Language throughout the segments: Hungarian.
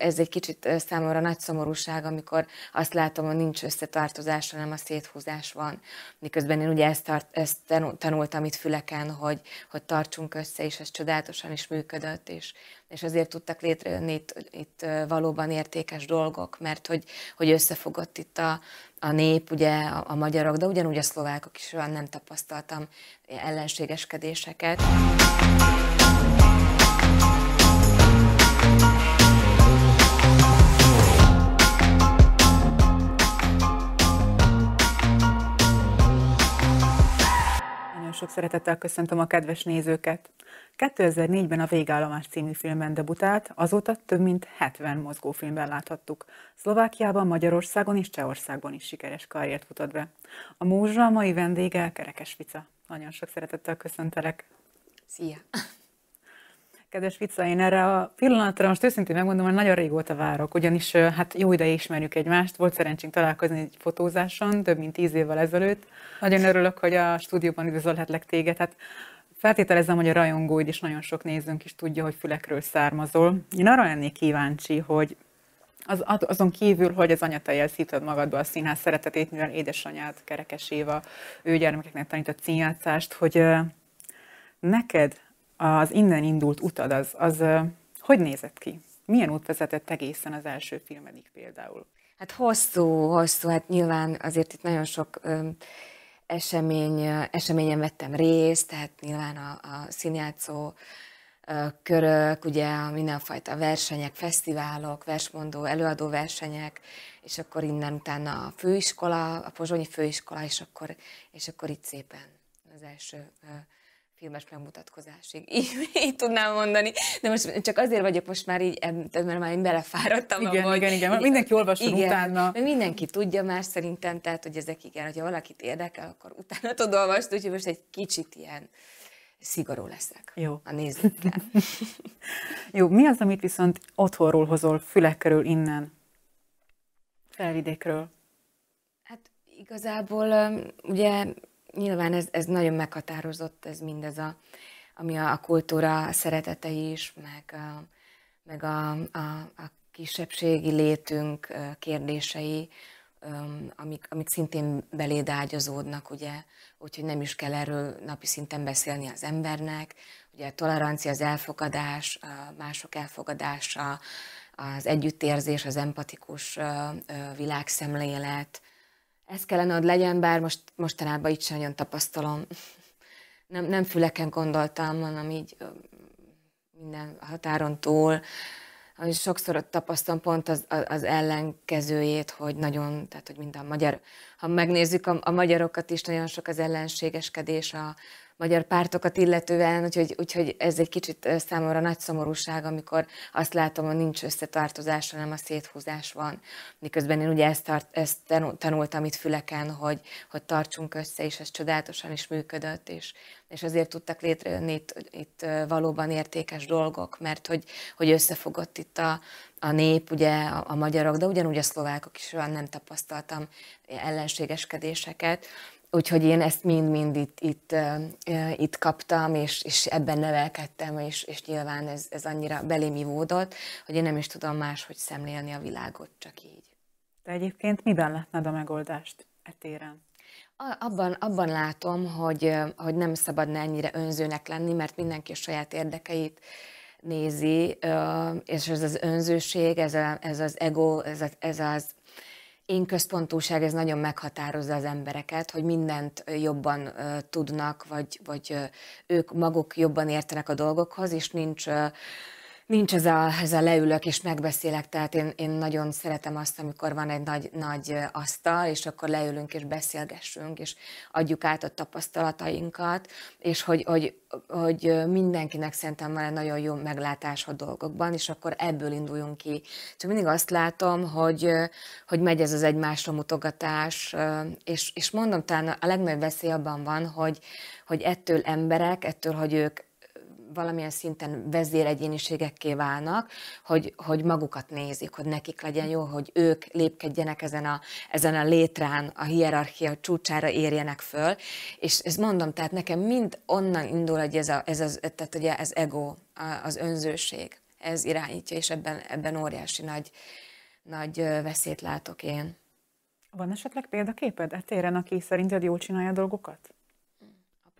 ez egy kicsit számomra nagy szomorúság, amikor azt látom, hogy nincs összetartozás, hanem a széthúzás van. Miközben én ugye ezt, tart, ezt tanultam itt Füleken, hogy, hogy tartsunk össze, és ez csodálatosan is működött, és, és azért tudtak létrejönni itt, itt valóban értékes dolgok, mert hogy, hogy összefogott itt a, a nép, ugye a, a magyarok, de ugyanúgy a szlovákok is olyan nem tapasztaltam ellenségeskedéseket. Sok szeretettel köszöntöm a kedves nézőket. 2004-ben a Végállomás című filmben debutált, azóta több mint 70 mozgófilmben láthattuk. Szlovákiában, Magyarországon és Csehországban is sikeres karriert futott be. A múzsa mai vendége Kerekes Vica. Nagyon sok szeretettel köszöntelek. Szia! Kedves Vica, én erre a pillanatra most őszintén megmondom, hogy nagyon régóta várok, ugyanis hát jó ideje ismerjük egymást, volt szerencsénk találkozni egy fotózáson, több mint tíz évvel ezelőtt. Nagyon örülök, hogy a stúdióban üdvözölhetlek téged. Hát feltételezem, hogy a rajongóid is nagyon sok nézőnk is tudja, hogy fülekről származol. Én arra lennék kíváncsi, hogy az, azon kívül, hogy az anyatejjel szívtad magadba a színház szeretetét, mivel édesanyád, Kerekes Éva, ő gyermekeknek tanított színjátszást, hogy neked az innen indult utad, az, az hogy nézett ki? Milyen út vezetett egészen az első filmedig például? Hát hosszú, hosszú, hát nyilván azért itt nagyon sok ö, esemény, eseményen vettem részt, tehát nyilván a, a színjátszó ö, körök, ugye a mindenfajta versenyek, fesztiválok, versmondó, előadó versenyek, és akkor innen utána a főiskola, a Pozsonyi főiskola, és akkor, és akkor itt szépen az első ö, filmes megmutatkozásig. Így, így tudnám mondani. De most csak azért vagyok most már így, mert már én belefáradtam. Igen, abba, igen, igen. Mindenki olvasson igen, utána. Mert mindenki tudja már szerintem, tehát hogy ezek igen, hogyha valakit érdekel, akkor utána tud olvasni, úgyhogy most egy kicsit ilyen szigorú leszek Jó. a nézőkkel. Jó, mi az, amit viszont otthonról hozol, fülek körül innen, felvidékről? Hát igazából ugye nyilván ez, ez nagyon meghatározott, ez mindez, a, ami a, a kultúra szeretete is, meg a, meg a, a, a kisebbségi létünk kérdései, amik, amik szintén beléd ágyazódnak, ugye, úgyhogy nem is kell erről napi szinten beszélni az embernek. Ugye a tolerancia, az elfogadás, a mások elfogadása, az együttérzés, az empatikus világszemlélet, ez kellene, hogy legyen, bár most, mostanában itt sem nagyon tapasztalom. Nem, nem füleken gondoltam, hanem így minden határon túl. Sokszor ott tapasztalom pont az, az ellenkezőjét, hogy nagyon, tehát hogy mind a magyar, ha megnézzük a, a magyarokat is, nagyon sok az ellenségeskedés a, magyar pártokat illetően, úgyhogy, úgyhogy ez egy kicsit számomra nagy szomorúság, amikor azt látom, hogy nincs összetartozás, hanem a széthúzás van. Miközben én ugye ezt, tart, ezt tanultam itt Füleken, hogy, hogy tartsunk össze, és ez csodálatosan is működött, és, és azért tudtak létrejönni itt, itt valóban értékes dolgok, mert hogy, hogy összefogott itt a, a nép, ugye a, a magyarok, de ugyanúgy a szlovákok is olyan nem tapasztaltam ellenségeskedéseket, Úgyhogy én ezt mind-mind itt, itt, itt kaptam, és, és ebben nevelkedtem, és, és nyilván ez, ez annyira belém ivódott, hogy én nem is tudom máshogy szemlélni a világot, csak így. De egyébként miben látnád a megoldást e téren? Abban, abban látom, hogy, hogy nem szabadna ennyire önzőnek lenni, mert mindenki a saját érdekeit nézi, és ez az önzőség, ez, a, ez az ego, ez, a, ez az én központúság, ez nagyon meghatározza az embereket, hogy mindent jobban uh, tudnak, vagy, vagy uh, ők maguk jobban értenek a dolgokhoz, és nincs uh, Nincs ez a, ez a leülök és megbeszélek, tehát én, én nagyon szeretem azt, amikor van egy nagy, nagy asztal, és akkor leülünk és beszélgessünk, és adjuk át a tapasztalatainkat, és hogy, hogy, hogy mindenkinek szerintem van egy nagyon jó meglátás a dolgokban, és akkor ebből induljunk ki. Csak mindig azt látom, hogy, hogy megy ez az egymásra mutogatás, és, és mondom, talán a legnagyobb veszély abban van, hogy, hogy ettől emberek, ettől, hogy ők valamilyen szinten vezéregyéniségekké válnak, hogy, hogy magukat nézik, hogy nekik legyen jó, hogy ők lépkedjenek ezen a, ezen a létrán, a hierarchia csúcsára érjenek föl, és ezt mondom, tehát nekem mind onnan indul, hogy ez, a, ez az, tehát ugye ez ego, az önzőség ez irányítja, és ebben, ebben óriási nagy, nagy veszélyt látok én. Van esetleg példaképed etéren, aki szerinted jól csinálja a dolgokat?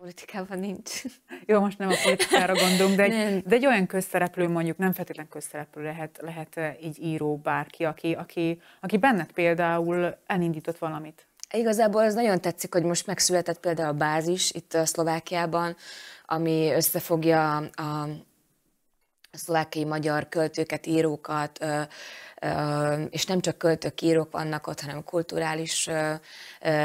Politikában nincs. Jó, most nem a politikára gondolunk, de egy, de egy olyan közszereplő, mondjuk nem feltétlen közszereplő lehet, lehet így író bárki, aki, aki, aki benned például elindított valamit. Igazából az nagyon tetszik, hogy most megszületett például a bázis itt a Szlovákiában, ami összefogja a, a szlovákiai magyar költőket, írókat, és nem csak költők, írók vannak ott, hanem kulturális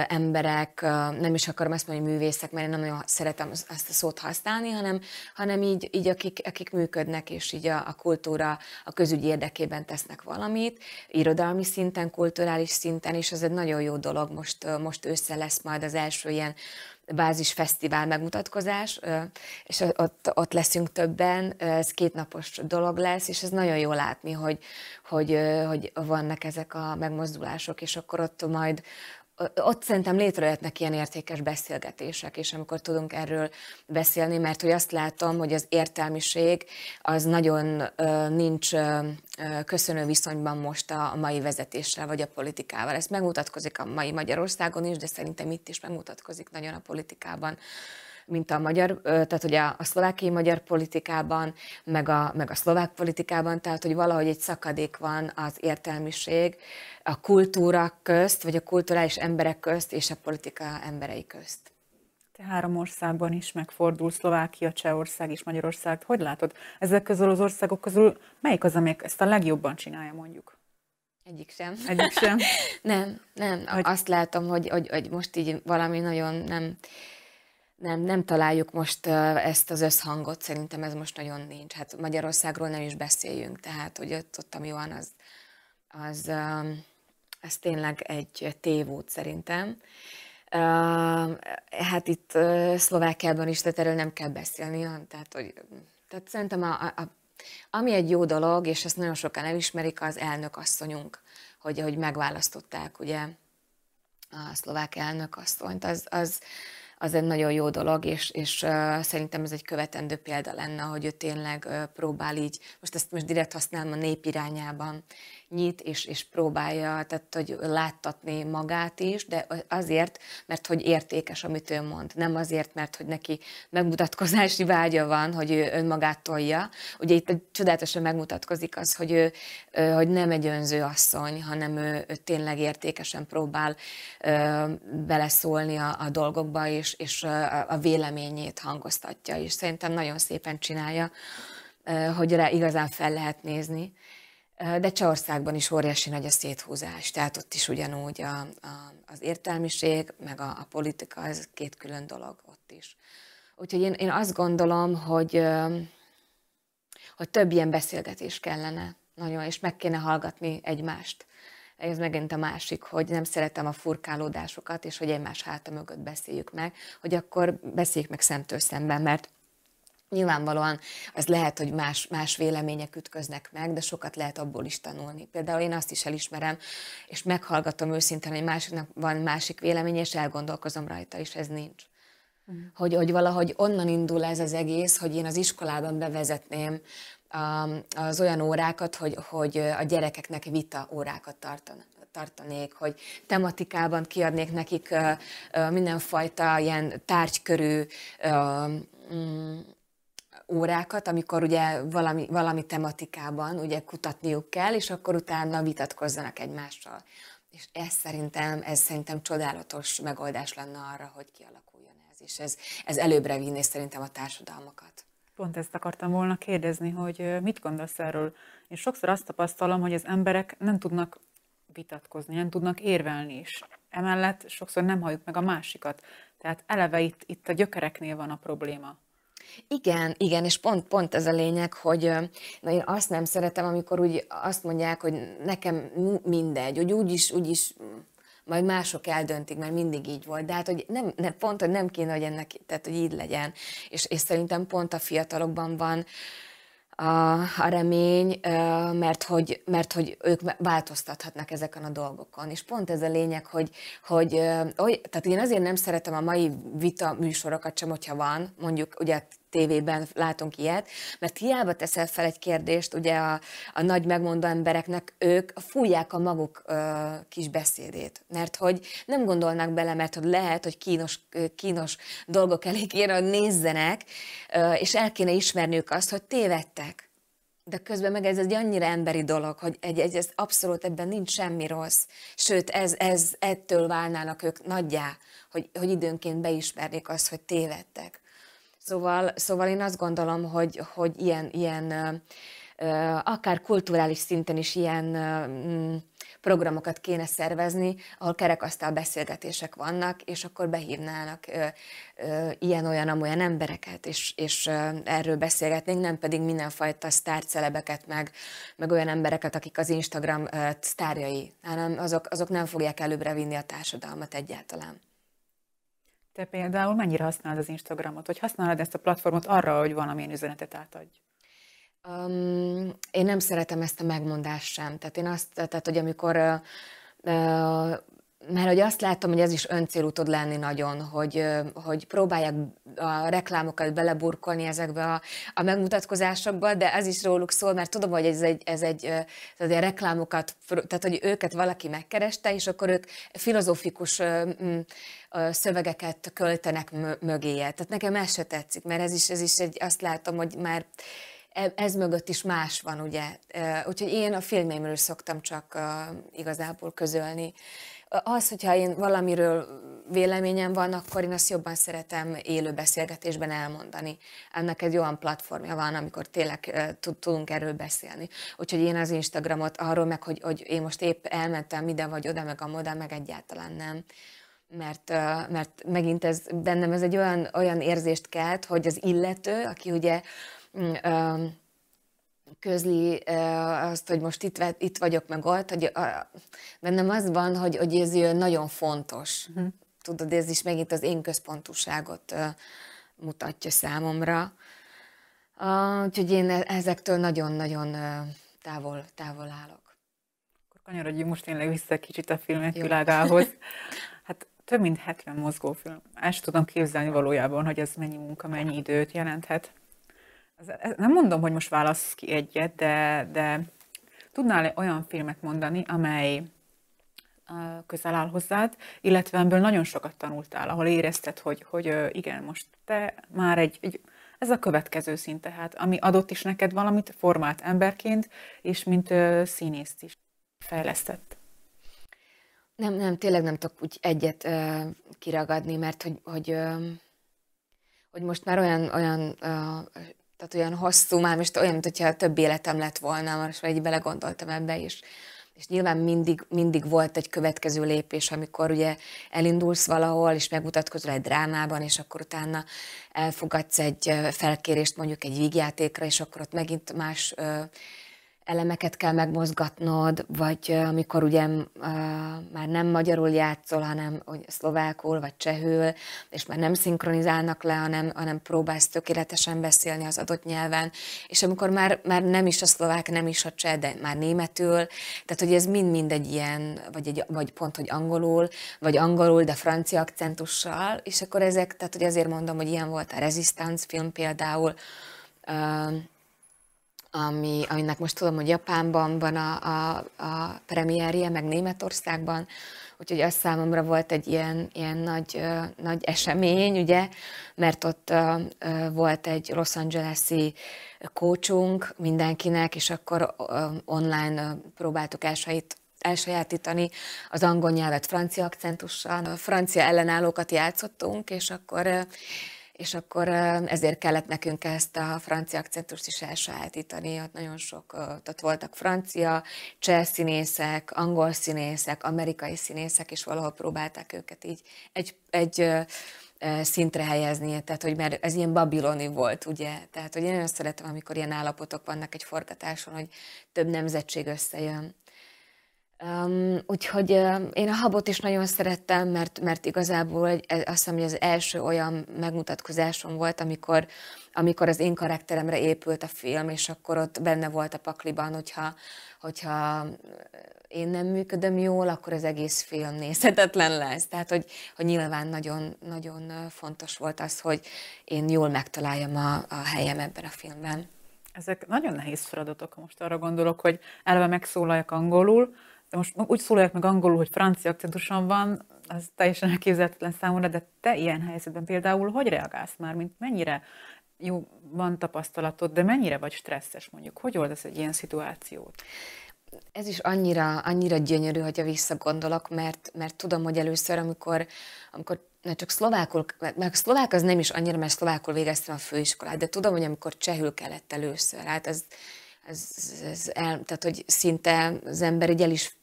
emberek, nem is akarom ezt mondani művészek, mert én nem nagyon szeretem ezt a szót használni, hanem, hanem így, így akik, akik működnek, és így a, a kultúra, a közügy érdekében tesznek valamit, irodalmi szinten, kulturális szinten, és ez egy nagyon jó dolog, most, most össze lesz majd az első ilyen bázis fesztivál megmutatkozás, és ott, ott leszünk többen, ez kétnapos dolog lesz, és ez nagyon jó látni, hogy, hogy, hogy vannak ezek a megmozdulások, és akkor ott majd ott szerintem létrejöhetnek ilyen értékes beszélgetések, és amikor tudunk erről beszélni, mert hogy azt látom, hogy az értelmiség az nagyon nincs köszönő viszonyban most a mai vezetéssel vagy a politikával. Ez megmutatkozik a mai Magyarországon is, de szerintem itt is megmutatkozik nagyon a politikában mint a magyar, tehát hogy a, a szlovákiai magyar politikában, meg a, meg a szlovák politikában, tehát hogy valahogy egy szakadék van az értelmiség a kultúra közt, vagy a kulturális emberek közt és a politika emberei közt. Te három országban is megfordul, Szlovákia, Csehország és Magyarország. Hogy látod, ezek közül az országok közül melyik az, amelyik ezt a legjobban csinálja mondjuk? Egyik sem. Egyik sem? nem, nem. Hogy... Azt látom, hogy, hogy, hogy most így valami nagyon nem nem, nem találjuk most ezt az összhangot, szerintem ez most nagyon nincs. Hát Magyarországról nem is beszéljünk, tehát hogy ott, ott ami van, az, az, az tényleg egy tévút szerintem. Hát itt Szlovákiában is, tehát erről nem kell beszélni, tehát, hogy, tehát szerintem a, a, ami egy jó dolog, és ezt nagyon sokan elismerik, az elnök asszonyunk, hogy, hogy megválasztották ugye a szlovák elnök asszonyt, az, az, az egy nagyon jó dolog, és, és uh, szerintem ez egy követendő példa lenne, hogy ő tényleg uh, próbál így, most ezt most direkt használom a nép irányában, nyit és, és próbálja, tehát hogy láttatni magát is, de azért, mert hogy értékes, amit ő mond. Nem azért, mert hogy neki megmutatkozási vágya van, hogy ő önmagát tolja. Ugye itt csodálatosan megmutatkozik az, hogy ő hogy nem egy önző asszony, hanem ő, ő tényleg értékesen próbál beleszólni a, a dolgokba, és, és a, a véleményét hangoztatja, és szerintem nagyon szépen csinálja, hogy rá igazán fel lehet nézni. De Csehországban is óriási nagy a széthúzás, tehát ott is ugyanúgy a, a, az értelmiség, meg a, a politika, ez két külön dolog ott is. Úgyhogy én, én azt gondolom, hogy, hogy több ilyen beszélgetés kellene, nagyon, és meg kéne hallgatni egymást. Ez megint a másik, hogy nem szeretem a furkálódásokat, és hogy egymás háta mögött beszéljük meg, hogy akkor beszéljük meg szemtől szemben, mert Nyilvánvalóan az lehet, hogy más, más vélemények ütköznek meg, de sokat lehet abból is tanulni. Például én azt is elismerem, és meghallgatom őszintén, hogy másiknak van másik véleménye, és elgondolkozom rajta, és ez nincs. Uh-huh. Hogy, hogy valahogy onnan indul ez az egész, hogy én az iskolában bevezetném az olyan órákat, hogy, hogy a gyerekeknek vita órákat tartanak tartanék, hogy tematikában kiadnék nekik mindenfajta ilyen tárgykörű mm, órákat, amikor ugye valami, valami tematikában ugye kutatniuk kell, és akkor utána vitatkozzanak egymással. És ez szerintem, ez szerintem csodálatos megoldás lenne arra, hogy kialakuljon ez, és ez, ez előbbre vinné szerintem a társadalmakat. Pont ezt akartam volna kérdezni, hogy mit gondolsz erről? Én sokszor azt tapasztalom, hogy az emberek nem tudnak vitatkozni, nem tudnak érvelni is. Emellett sokszor nem halljuk meg a másikat. Tehát eleve itt, itt a gyökereknél van a probléma. Igen, igen, és pont, pont ez a lényeg, hogy na én azt nem szeretem, amikor úgy azt mondják, hogy nekem mindegy, hogy úgyis, úgyis majd mások eldöntik, mert mindig így volt. De hát, hogy nem, nem, pont, hogy nem kéne, hogy ennek, tehát, hogy így legyen. És, és szerintem pont a fiatalokban van a, a remény, mert hogy, mert hogy ők változtathatnak ezeken a dolgokon. És pont ez a lényeg, hogy, hogy hogy tehát én azért nem szeretem a mai vita műsorokat sem, hogyha van, mondjuk ugye tévében látunk ilyet, mert hiába teszel fel egy kérdést, ugye a, a nagy megmondó embereknek, ők fújják a maguk ö, kis beszédét, mert hogy nem gondolnak bele, mert hogy lehet, hogy kínos, kínos dolgok elég kéne, hogy nézzenek, ö, és el kéne ismerniük azt, hogy tévedtek. De közben meg ez egy annyira emberi dolog, hogy egy, egy, ez abszolút ebben nincs semmi rossz. Sőt, ez, ez ettől válnának ők nagyjá, hogy, hogy időnként beismernék azt, hogy tévedtek. Szóval, szóval én azt gondolom, hogy, hogy ilyen, ilyen akár kulturális szinten is ilyen mm, programokat kéne szervezni, ahol kerekasztal beszélgetések vannak, és akkor behívnának ilyen-olyan, amolyan embereket, és, és erről beszélgetnénk, nem pedig mindenfajta sztárcelebeket, meg, meg olyan embereket, akik az Instagram sztárjai, hanem azok, azok nem fogják előbbre vinni a társadalmat egyáltalán. Te például mennyire használod az Instagramot, vagy használod ezt a platformot arra, hogy valamilyen üzenetet átadj? Um, én nem szeretem ezt a megmondást sem. Tehát én azt, tehát hogy amikor uh, mert hogy azt látom, hogy ez is öncélú tud lenni nagyon, hogy, hogy próbálják a reklámokat beleburkolni ezekbe a, a megmutatkozásokba, de ez is róluk szól, mert tudom, hogy ez egy, ez egy tehát a reklámokat, tehát hogy őket valaki megkereste, és akkor ők filozófikus szövegeket költenek mögéje. Tehát nekem ez se tetszik, mert ez is, ez is egy, azt látom, hogy már e, ez mögött is más van, ugye. Úgyhogy én a filmeimről szoktam csak igazából közölni az, hogyha én valamiről véleményem van, akkor én azt jobban szeretem élő beszélgetésben elmondani. Ennek egy olyan platformja van, amikor tényleg tudunk erről beszélni. Úgyhogy én az Instagramot arról meg, hogy, hogy én most épp elmentem ide vagy oda, meg a moda, meg egyáltalán nem mert, mert megint ez bennem ez egy olyan, olyan érzést kelt, hogy az illető, aki ugye mm, közli azt, hogy most itt, itt vagyok, meg ott, hogy bennem az van, hogy, hogy ez nagyon fontos. Uh-huh. Tudod, ez is megint az én központúságot mutatja számomra. Úgyhogy én e-, ezektől nagyon-nagyon távol, távol állok. Akkor kanyarodjunk most tényleg vissza kicsit a filmek Jó. világához. Hát több mint 70 mozgófilm. Ezt tudom képzelni valójában, hogy ez mennyi munka, mennyi időt jelenthet. Nem mondom, hogy most válasz ki egyet, de, de tudnál olyan filmet mondani, amely közel áll hozzád, illetve ebből nagyon sokat tanultál, ahol érezted, hogy, hogy igen, most te már egy, egy ez a következő szint tehát, ami adott is neked valamit, formált emberként, és mint színészt is fejlesztett. Nem, nem, tényleg nem tudok úgy egyet uh, kiragadni, mert hogy, hogy, uh, hogy most már olyan, olyan uh, tehát olyan hosszú, már most olyan, mintha több életem lett volna, most már így belegondoltam ebbe is. És nyilván mindig, mindig volt egy következő lépés, amikor ugye elindulsz valahol, és megmutatkozol egy drámában, és akkor utána elfogadsz egy felkérést mondjuk egy vígjátékra, és akkor ott megint más elemeket kell megmozgatnod, vagy amikor ugye már nem magyarul játszol, hanem szlovákul vagy csehül, és már nem szinkronizálnak le, hanem, hanem próbálsz tökéletesen beszélni az adott nyelven, és amikor már, már nem is a szlovák, nem is a cseh, de már németül, tehát hogy ez mind-mind egy ilyen, vagy, egy, vagy pont, hogy angolul, vagy angolul, de francia akcentussal, és akkor ezek, tehát hogy azért mondom, hogy ilyen volt a Resistance film például, ami, aminek most tudom, hogy Japánban van a, a, a premierje, meg Németországban, úgyhogy az számomra volt egy ilyen, ilyen nagy, nagy esemény, ugye, mert ott volt egy Los Angeles-i coachunk mindenkinek, és akkor online próbáltuk elsajít, elsajátítani az angol nyelvet francia akcentussal, francia ellenállókat játszottunk, és akkor és akkor ezért kellett nekünk ezt a francia akcentust is elsajátítani. Ott nagyon sok, ott voltak francia, cseh színészek, angol színészek, amerikai színészek, és valahol próbálták őket így egy, egy szintre helyezni, tehát hogy mert ez ilyen babiloni volt, ugye, tehát hogy én nagyon szeretem, amikor ilyen állapotok vannak egy forgatáson, hogy több nemzetség összejön. Um, úgyhogy uh, én a habot is nagyon szerettem, mert, mert igazából egy, azt hiszem, hogy az első olyan megmutatkozásom volt, amikor, amikor az én karakteremre épült a film, és akkor ott benne volt a pakliban, hogyha, hogyha én nem működöm jól, akkor az egész film nézhetetlen lesz. Tehát, hogy, hogy nyilván nagyon, nagyon fontos volt az, hogy én jól megtaláljam a, a helyem ebben a filmben. Ezek nagyon nehéz feladatok, most arra gondolok, hogy eleve megszólaljak angolul, most úgy szólaljak meg angolul, hogy francia akcentusom van, az teljesen elképzelhetetlen számomra, de te ilyen helyzetben például hogy reagálsz már, mint mennyire jó, van tapasztalatod, de mennyire vagy stresszes mondjuk? Hogy oldasz egy ilyen szituációt? Ez is annyira, annyira gyönyörű, hogyha visszagondolok, mert, mert tudom, hogy először, amikor, amikor ne csak szlovákul, meg szlovák az nem is annyira, mert szlovákul végeztem a főiskolát, de tudom, hogy amikor csehül kellett először, hát ez, ez, ez el, tehát hogy szinte az ember így el is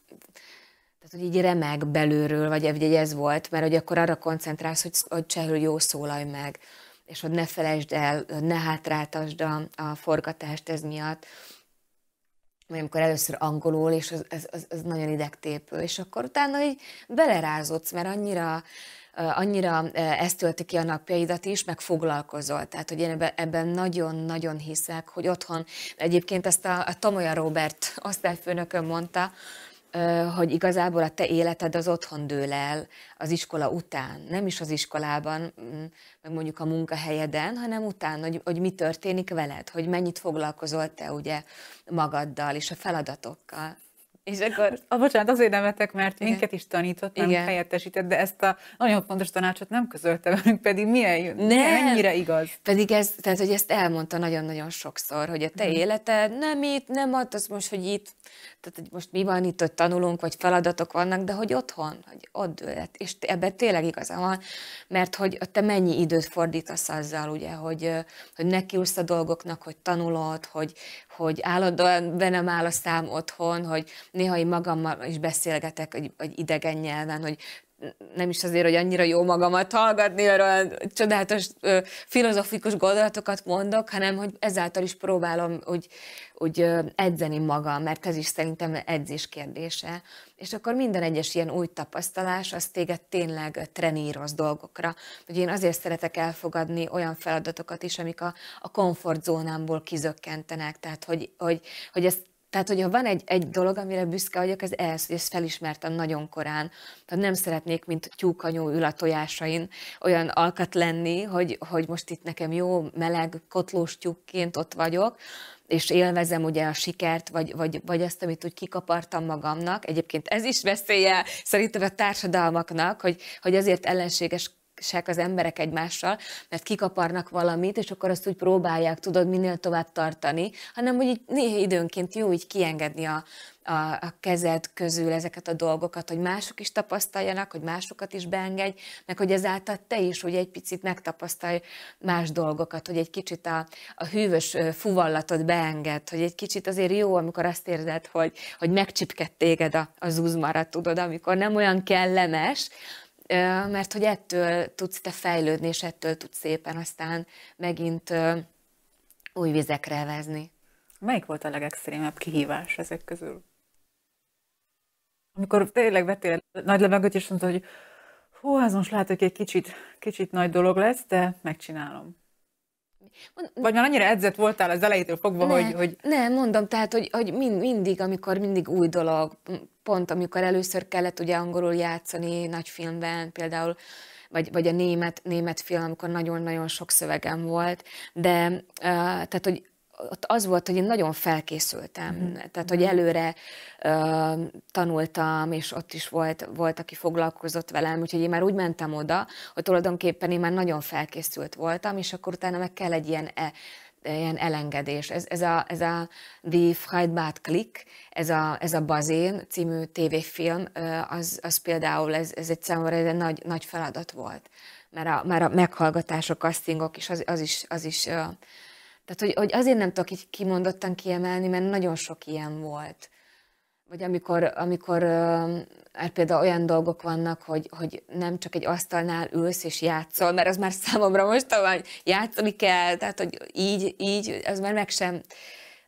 tehát, hogy így remeg belülről, vagy, vagy ez volt, mert hogy akkor arra koncentrálsz, hogy, hogy csehül jó szólalj meg, és hogy ne felejtsd el, ne hátráltasd a, a forgatást ez miatt, vagy amikor először angolul, és az, az, az, az nagyon idegtépő, és akkor utána így belerázódsz, mert annyira, annyira ezt tölti ki a napjaidat is, meg foglalkozol. Tehát, hogy én ebben nagyon-nagyon hiszek, hogy otthon, egyébként ezt a, a Tomolya Robert osztályfőnökön mondta, hogy igazából a te életed az otthon dől el az iskola után, nem is az iskolában, mm, meg mondjuk a munkahelyeden, hanem után, hogy, hogy mi történik veled, hogy mennyit foglalkozol te ugye magaddal és a feladatokkal. És akkor... A, bocsánat, azért nevetek, mert Igen. minket is tanított, nem Igen. helyettesített, de ezt a nagyon fontos tanácsot nem közölte velünk, pedig milyen, nem. mennyire igaz. Pedig ez, tehát, hogy ezt elmondta nagyon-nagyon sokszor, hogy a te hmm. életed nem itt, nem ott, az most, hogy itt, tehát hogy most mi van itt, hogy tanulunk, vagy feladatok vannak, de hogy otthon, hogy ott lett. És ebben tényleg igaza van, mert hogy te mennyi időt fordítasz azzal, ugye, hogy, hogy nekiülsz a dolgoknak, hogy tanulod, hogy, hogy állandóan be nem áll a szám otthon, hogy néha én magammal is beszélgetek, hogy, hogy idegen nyelven, hogy nem is azért, hogy annyira jó magamat hallgatni, olyan csodálatos filozofikus gondolatokat mondok, hanem hogy ezáltal is próbálom úgy, úgy edzeni magam, mert ez is szerintem edzés kérdése. És akkor minden egyes ilyen új tapasztalás, az téged tényleg treníroz dolgokra. Hogy én azért szeretek elfogadni olyan feladatokat is, amik a, a komfortzónámból kizökkentenek, tehát hogy, hogy, hogy ezt tehát, hogyha van egy, egy dolog, amire büszke vagyok, ez ez, hogy ezt felismertem nagyon korán. Tehát nem szeretnék, mint tyúkanyó ül a tojásain, olyan alkat lenni, hogy, hogy most itt nekem jó, meleg, kotlós tyúkként ott vagyok, és élvezem ugye a sikert, vagy, vagy, vagy azt, amit úgy kikapartam magamnak. Egyébként ez is veszélye szerintem a társadalmaknak, hogy, hogy azért ellenséges az emberek egymással, mert kikaparnak valamit, és akkor azt úgy próbálják, tudod, minél tovább tartani, hanem hogy így néha időnként jó így kiengedni a, a, a kezed közül ezeket a dolgokat, hogy mások is tapasztaljanak, hogy másokat is beengedj, meg hogy ezáltal te is ugye egy picit megtapasztalj más dolgokat, hogy egy kicsit a, a hűvös fuvallatod beenged, hogy egy kicsit azért jó, amikor azt érzed, hogy, hogy megcsipkedt téged a, a zuzmarat, tudod, amikor nem olyan kellemes, mert hogy ettől tudsz te fejlődni, és ettől tudsz szépen aztán megint új vizekre vezni. Melyik volt a legextrémebb kihívás ezek közül? Amikor tényleg vettél nagy levegőt, és mondta, hogy hú, ez most lehet, hogy egy kicsit, kicsit nagy dolog lesz, de megcsinálom. Vagy már annyira edzett voltál az elejétől fogva, ne, hogy, hogy... Nem, mondom, tehát, hogy, hogy mind, mindig, amikor mindig új dolog, pont amikor először kellett ugye angolul játszani nagy filmben, például vagy, vagy a német, német film, amikor nagyon-nagyon sok szövegem volt, de uh, tehát, hogy ott az volt, hogy én nagyon felkészültem, mm. tehát hogy előre uh, tanultam, és ott is volt, volt, aki foglalkozott velem, úgyhogy én már úgy mentem oda, hogy tulajdonképpen én már nagyon felkészült voltam, és akkor utána meg kell egy ilyen, e, ilyen elengedés. Ez, ez, a, ez a Die Freibad Klick, ez a, ez a Bazén című tévéfilm, az, az például, ez, ez egy számomra egy nagy, nagy feladat volt. Mert a, mert a meghallgatások, castingok is, az, az is, az is tehát, hogy, hogy azért nem tudok így kimondottan kiemelni, mert nagyon sok ilyen volt. Vagy amikor, amikor hát például olyan dolgok vannak, hogy, hogy nem csak egy asztalnál ülsz és játszol, mert az már számomra most hogy játszani kell, tehát hogy így, így, az már meg sem,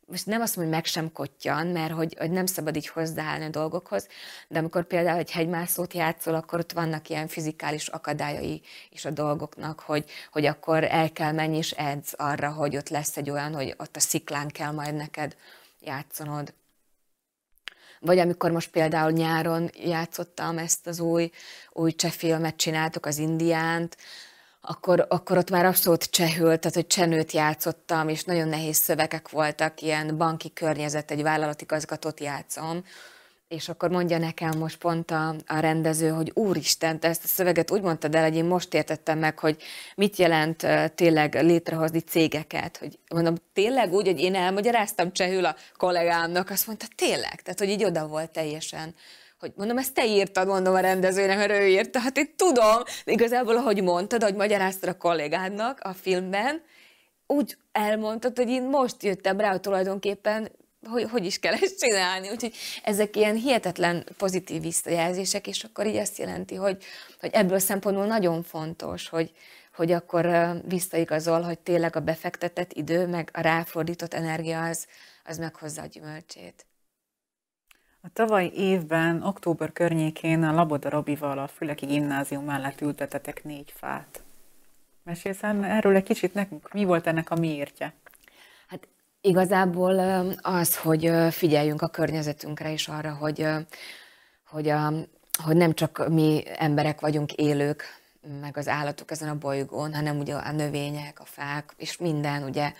most nem azt mondom, hogy meg sem kottyan, mert hogy, hogy nem szabad így hozzáállni a dolgokhoz, de amikor például egy hegymászót játszol, akkor ott vannak ilyen fizikális akadályai is a dolgoknak, hogy, hogy akkor el kell menni és edz arra, hogy ott lesz egy olyan, hogy ott a sziklán kell majd neked játszanod. Vagy amikor most például nyáron játszottam ezt az új, új cseh filmet, csináltuk az Indiánt, akkor, akkor ott már abszolút csehült, tehát hogy csenőt játszottam, és nagyon nehéz szövegek voltak, ilyen banki környezet, egy vállalatigazgatót játszom, és akkor mondja nekem most pont a, a rendező, hogy úristen, te ezt a szöveget úgy mondtad el, hogy én most értettem meg, hogy mit jelent tényleg létrehozni cégeket. Hogy mondom, tényleg úgy, hogy én elmagyaráztam csehül a kollégámnak, azt mondta, tényleg, tehát hogy így oda volt teljesen hogy mondom, ezt te írtad, mondom a rendezőnek, mert ő írta, hát én tudom, de igazából, ahogy mondtad, hogy magyaráztad a kollégádnak a filmben, úgy elmondtad, hogy én most jöttem rá, hogy tulajdonképpen hogy, hogy is kell ezt csinálni. Úgyhogy ezek ilyen hihetetlen pozitív visszajelzések, és akkor így azt jelenti, hogy, hogy ebből szempontból nagyon fontos, hogy, hogy akkor visszaigazol, hogy tényleg a befektetett idő, meg a ráfordított energia az, az meghozza a gyümölcsét. A tavaly évben, október környékén a Laboda Robival a Füleki Gimnázium mellett ültetetek négy fát. Mesélsz erről egy kicsit nekünk? Mi volt ennek a miértje? Hát igazából az, hogy figyeljünk a környezetünkre is arra, hogy, hogy, a, hogy nem csak mi emberek vagyunk élők, meg az állatok ezen a bolygón, hanem ugye a növények, a fák, és minden ugye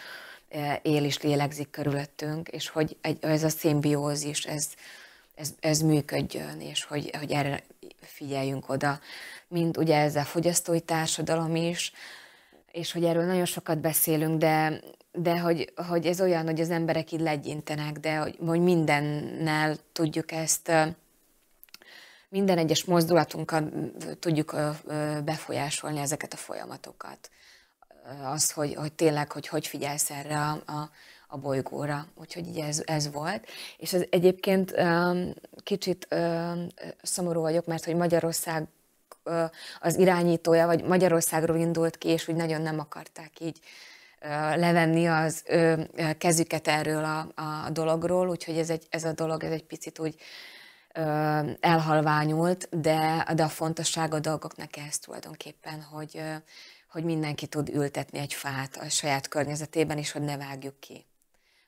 él és lélegzik körülöttünk, és hogy egy, ez a szimbiózis, ez, ez, ez működjön, és hogy, hogy erre figyeljünk oda. Mint ugye ez a fogyasztói társadalom is, és hogy erről nagyon sokat beszélünk, de, de hogy, hogy ez olyan, hogy az emberek így legyintenek, de hogy, hogy mindennel tudjuk ezt, minden egyes mozdulatunkkal tudjuk befolyásolni ezeket a folyamatokat. Az, hogy, hogy tényleg, hogy hogy figyelsz erre a, a, a bolygóra. Úgyhogy így ez, ez volt. És ez egyébként kicsit um, szomorú vagyok, mert hogy Magyarország az irányítója, vagy Magyarországról indult ki, és úgy nagyon nem akarták így levenni az uh, kezüket erről a, a dologról, úgyhogy ez, egy, ez a dolog ez egy picit úgy elhalványult, de, de a fontosság a dolgoknak ez tulajdonképpen, hogy, hogy mindenki tud ültetni egy fát a saját környezetében, és hogy ne vágjuk ki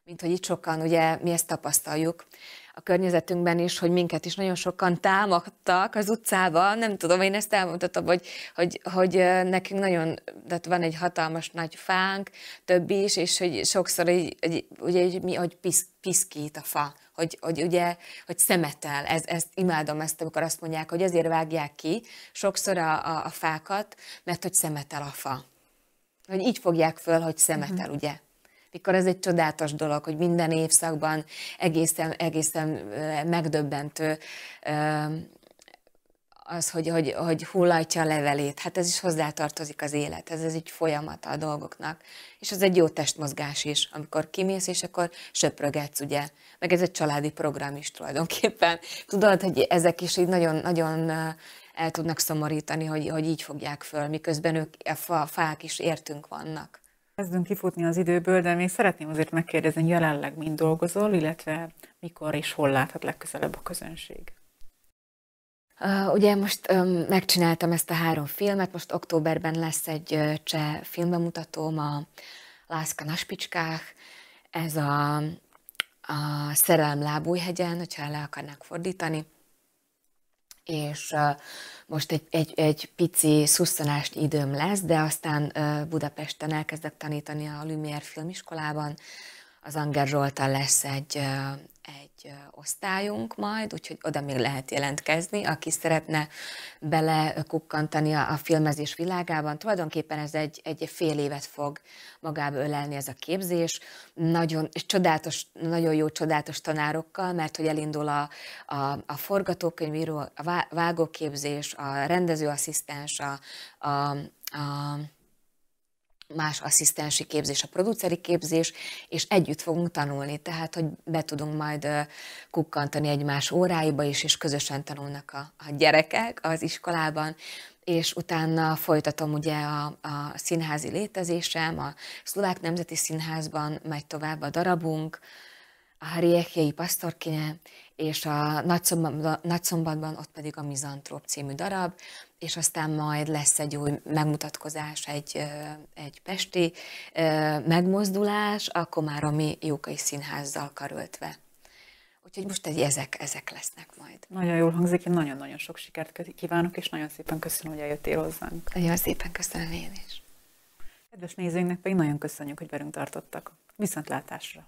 mint hogy itt sokan, ugye mi ezt tapasztaljuk a környezetünkben is, hogy minket is nagyon sokan támadtak az utcában, nem tudom, én ezt elmondhatom, hogy, hogy, hogy nekünk nagyon, tehát van egy hatalmas nagy fánk, több is, és hogy sokszor így, egy, ugye, egy, mi, hogy pisz, piszkít a fa, hogy, hogy ugye, hogy szemetel, ez, ezt imádom ezt, amikor azt mondják, hogy azért vágják ki sokszor a, a, a fákat, mert hogy szemetel a fa. Hogy így fogják föl, hogy szemetel, uh-huh. ugye? Mikor ez egy csodálatos dolog, hogy minden évszakban egészen, egészen megdöbbentő az, hogy, hogy, hogy hullajtja a levelét. Hát ez is hozzátartozik az élethez, ez egy folyamata a dolgoknak. És az egy jó testmozgás is, amikor kimész, és akkor söprögetsz, ugye. Meg ez egy családi program is tulajdonképpen. Tudod, hogy ezek is így nagyon, nagyon el tudnak szomorítani, hogy, hogy így fogják föl, miközben ők, a fák is értünk vannak. Kezdünk kifutni az időből, de még szeretném azért megkérdezni, jelenleg mind dolgozol, illetve mikor és hol láthat legközelebb a közönség? Uh, ugye most um, megcsináltam ezt a három filmet, most októberben lesz egy uh, cseh filmbemutatóm, a Lászka Naspicskák, ez a, a Szerelem Lábújhegyen, hogyha le akarnák fordítani, és most egy, egy, egy pici szusszanást időm lesz, de aztán Budapesten elkezdek tanítani a Lumière filmiskolában. Az Anger Zsoltal lesz egy, egy osztályunk majd, úgyhogy oda még lehet jelentkezni, aki szeretne belekukkantani a, a filmezés világában. Tulajdonképpen ez egy, egy fél évet fog magába ölelni ez a képzés. Nagyon, és csodálatos, nagyon jó csodálatos tanárokkal, mert hogy elindul a, a, a forgatókönyvíró, a vágóképzés, a rendezőasszisztens, a, a, a más asszisztensi képzés, a produceri képzés, és együtt fogunk tanulni, tehát, hogy be tudunk majd kukkantani egymás óráiba is, és közösen tanulnak a, a gyerekek az iskolában, és utána folytatom ugye a, a színházi létezésem, a Szlovák Nemzeti Színházban megy tovább a darabunk, a Hariekjei Pasztorkine, és a Nagyszombatban, Nagyszombatban ott pedig a Mizantróp című darab, és aztán majd lesz egy új megmutatkozás, egy, egy pesti megmozdulás a Komáromi Jókai Színházzal karöltve. Úgyhogy most egy, ezek, ezek lesznek majd. Nagyon jól hangzik, én nagyon-nagyon sok sikert kívánok, és nagyon szépen köszönöm, hogy eljöttél hozzánk. Nagyon szépen köszönöm én is. Kedves nézőinknek pedig nagyon köszönjük, hogy velünk tartottak. Viszontlátásra!